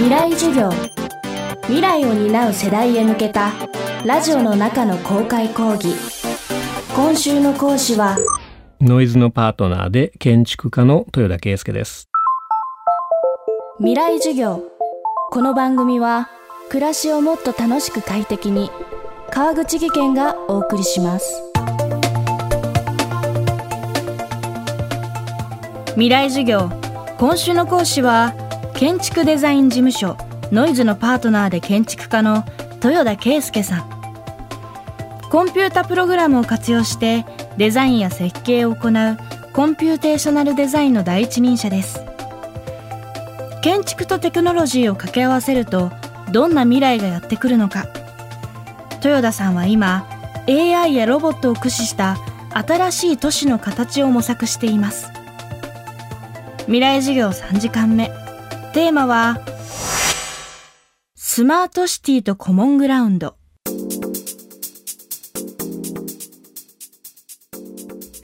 未来授業。未来を担う世代へ向けたラジオの中の公開講義。今週の講師はノイズのパートナーで建築家の豊田圭介です。未来授業。この番組は暮らしをもっと楽しく快適に川口義賢がお送りします。未来授業。今週の講師は建築デザイン事務所 noiz のパートナーで建築家の豊田啓介さん。コンピュータプログラムを活用してデザインや設計を行うコンピューテーショナルデザインの第一人者です。建築とテクノロジーを掛け合わせるとどんな未来がやってくるのか。豊田さんは今 AI やロボットを駆使した新しい都市の形を模索しています。未来授業3時間目。テーマはスマートシティとコモングラウンド。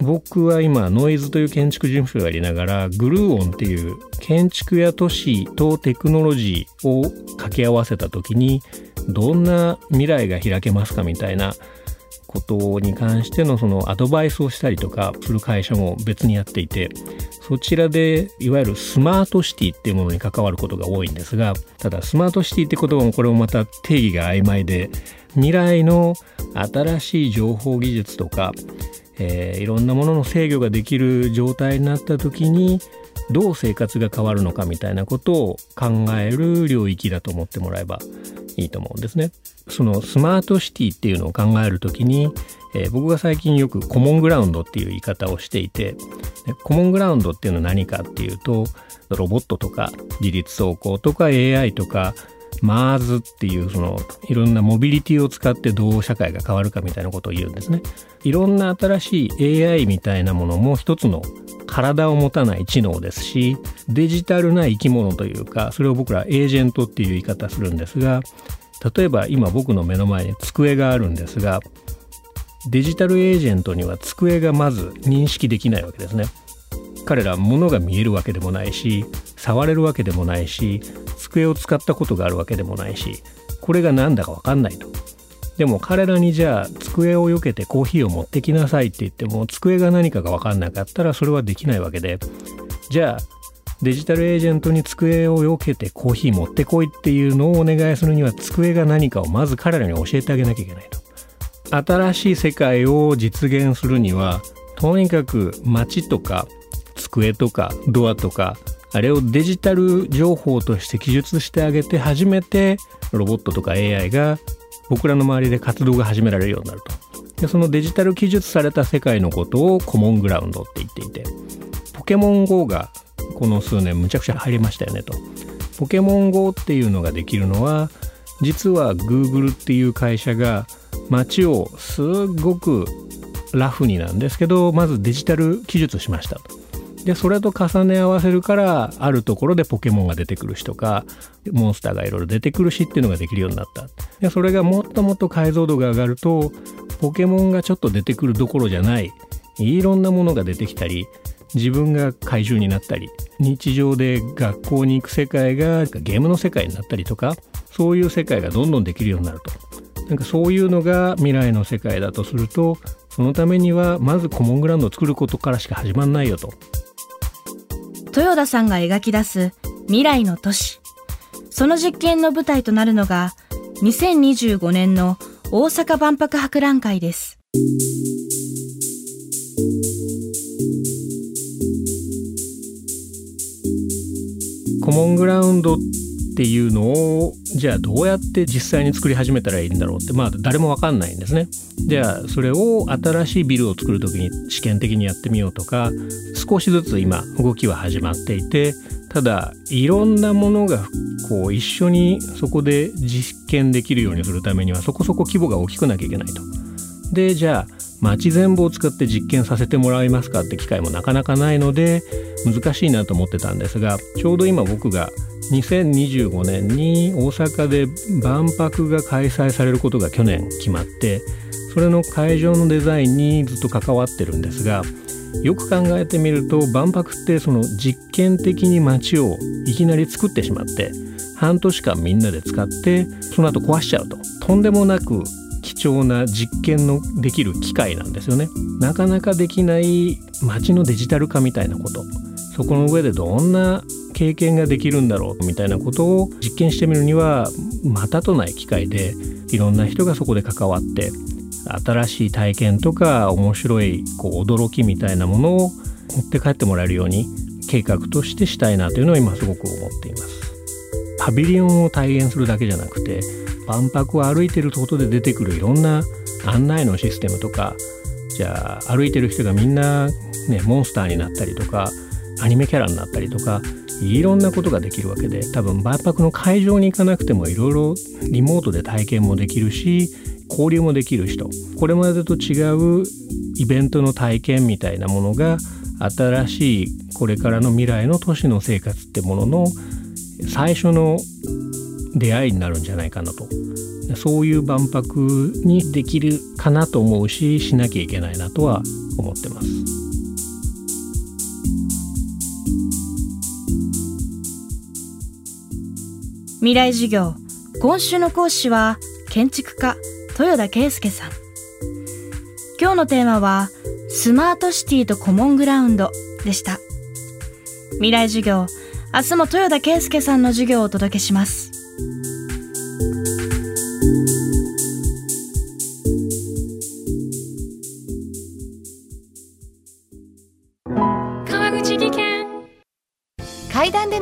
僕は今ノイズという建築事務所をやりながらグルーオンっていう建築や都市とテクノロジーを掛け合わせた時にどんな未来が開けますかみたいなことに関してのそのアドバイスをしたりとかする会社も別にやっていてそちらでいわゆるスマートシティっていうものに関わることが多いんですがただスマートシティって言葉もこれもまた定義が曖昧で未来の新しい情報技術とか、えー、いろんなものの制御ができる状態になった時にどう生活が変わるのかみたいなことを考える領域だと思ってもらえばいいと思うんですね。そのスマートシティっていうのを考えるときに、えー、僕が最近よくコモングラウンドっていう言い方をしていてコモングラウンドっていうのは何かっていうとロボットとか自律走行とか AI とか MARS っていうそのいろんなモビリティを使ってどう社会が変わるかみたいなことを言うんですね。いろんな新しい AI みたいなものも一つの体を持たない知能ですしデジタルな生き物というかそれを僕らエージェントっていう言い方するんですが例えば今僕の目の前に机があるんですがデジタルエージェントには机がまず認識できないわけですね。彼らは物が見えるわけでもないし触れるわけでもないし机を使ったことがあるわけでもないしこれが何だか分かんないと。でも彼らにじゃあ机を避けてコーヒーを持ってきなさいって言っても机が何かが分かんなかったらそれはできないわけでじゃあデジタルエージェントに机を避けてコーヒー持ってこいっていうのをお願いするには机が何かをまず彼らに教えてあげなきゃいけないと。新しい世界を実現するにはとにかく街とか机とかドアとかあれをデジタル情報として記述してあげて初めてロボットとか AI が僕らの周りで活動が始められるようになるとでそのデジタル記述された世界のことをコモングラウンドって言っていてポケモン GO がこの数年むちゃくちゃ入りましたよねとポケモン GO っていうのができるのは実は Google っていう会社が街をすっごくラフになんですけどまずデジタル記述しましたと。でそれと重ね合わせるからあるところでポケモンが出てくるしとかモンスターがいろいろ出てくるしっていうのができるようになった。でそれがもっともっと解像度が上がるとポケモンがちょっと出てくるどころじゃないいろんなものが出てきたり自分が怪獣になったり日常で学校に行く世界がゲームの世界になったりとかそういう世界がどんどんできるようになると。なんかそういうのが未来の世界だとするとそのためにはまずコモングラウンドを作ることからしか始まんないよと。豊田さんが描き出す未来の都市。その実験の舞台となるのが2025年の大阪万博博覧会です。コモングラウンドっていうのをじゃあどうやって実際に作り始めたらいいんだろうってまあ誰もわかんないんですね。じゃあそれを新しいビルを作る時に試験的にやってみようとか少しずつ今動きは始まっていてただいろんなものがこう一緒にそこで実験できるようにするためにはそこそこ規模が大きくなきゃいけないと。でじゃあ街全部を使って実験させてもらえますかって機会もなかなかないので難しいなと思ってたんですがちょうど今僕が2025年に大阪で万博が開催されることが去年決まってそれの会場のデザインにずっと関わってるんですがよく考えてみると万博ってその実験的に街をいきなり作ってしまって半年間みんなで使ってその後壊しちゃうと。とんでもなく貴重な実験のできる機会なんですよねなかなかできない街のデジタル化みたいなことそこの上でどんな経験ができるんだろうみたいなことを実験してみるにはまたとない機会でいろんな人がそこで関わって新しい体験とか面白いこう驚きみたいなものを持って帰ってもらえるように計画としてしたいなというのを今すごく思っています。パビリオンを体現するだけじゃなくて万博を歩いてることで出てくるいろんな案内のシステムとかじゃあ歩いてる人がみんな、ね、モンスターになったりとかアニメキャラになったりとかいろんなことができるわけで多分万博の会場に行かなくてもいろいろリモートで体験もできるし交流もできる人。これまでと違うイベントの体験みたいなものが新しいこれからの未来の都市の生活ってものの最初の出会いになるんじゃないかなと。そういう万博にできるかなと思うししなきゃいけないなとは思ってます。未来授業今週の講師は建築家豊田圭介さん。今日のテーマはスマートシティとコモングラウンドでした。未来授業明日も豊田圭介さんの授業をお届けします。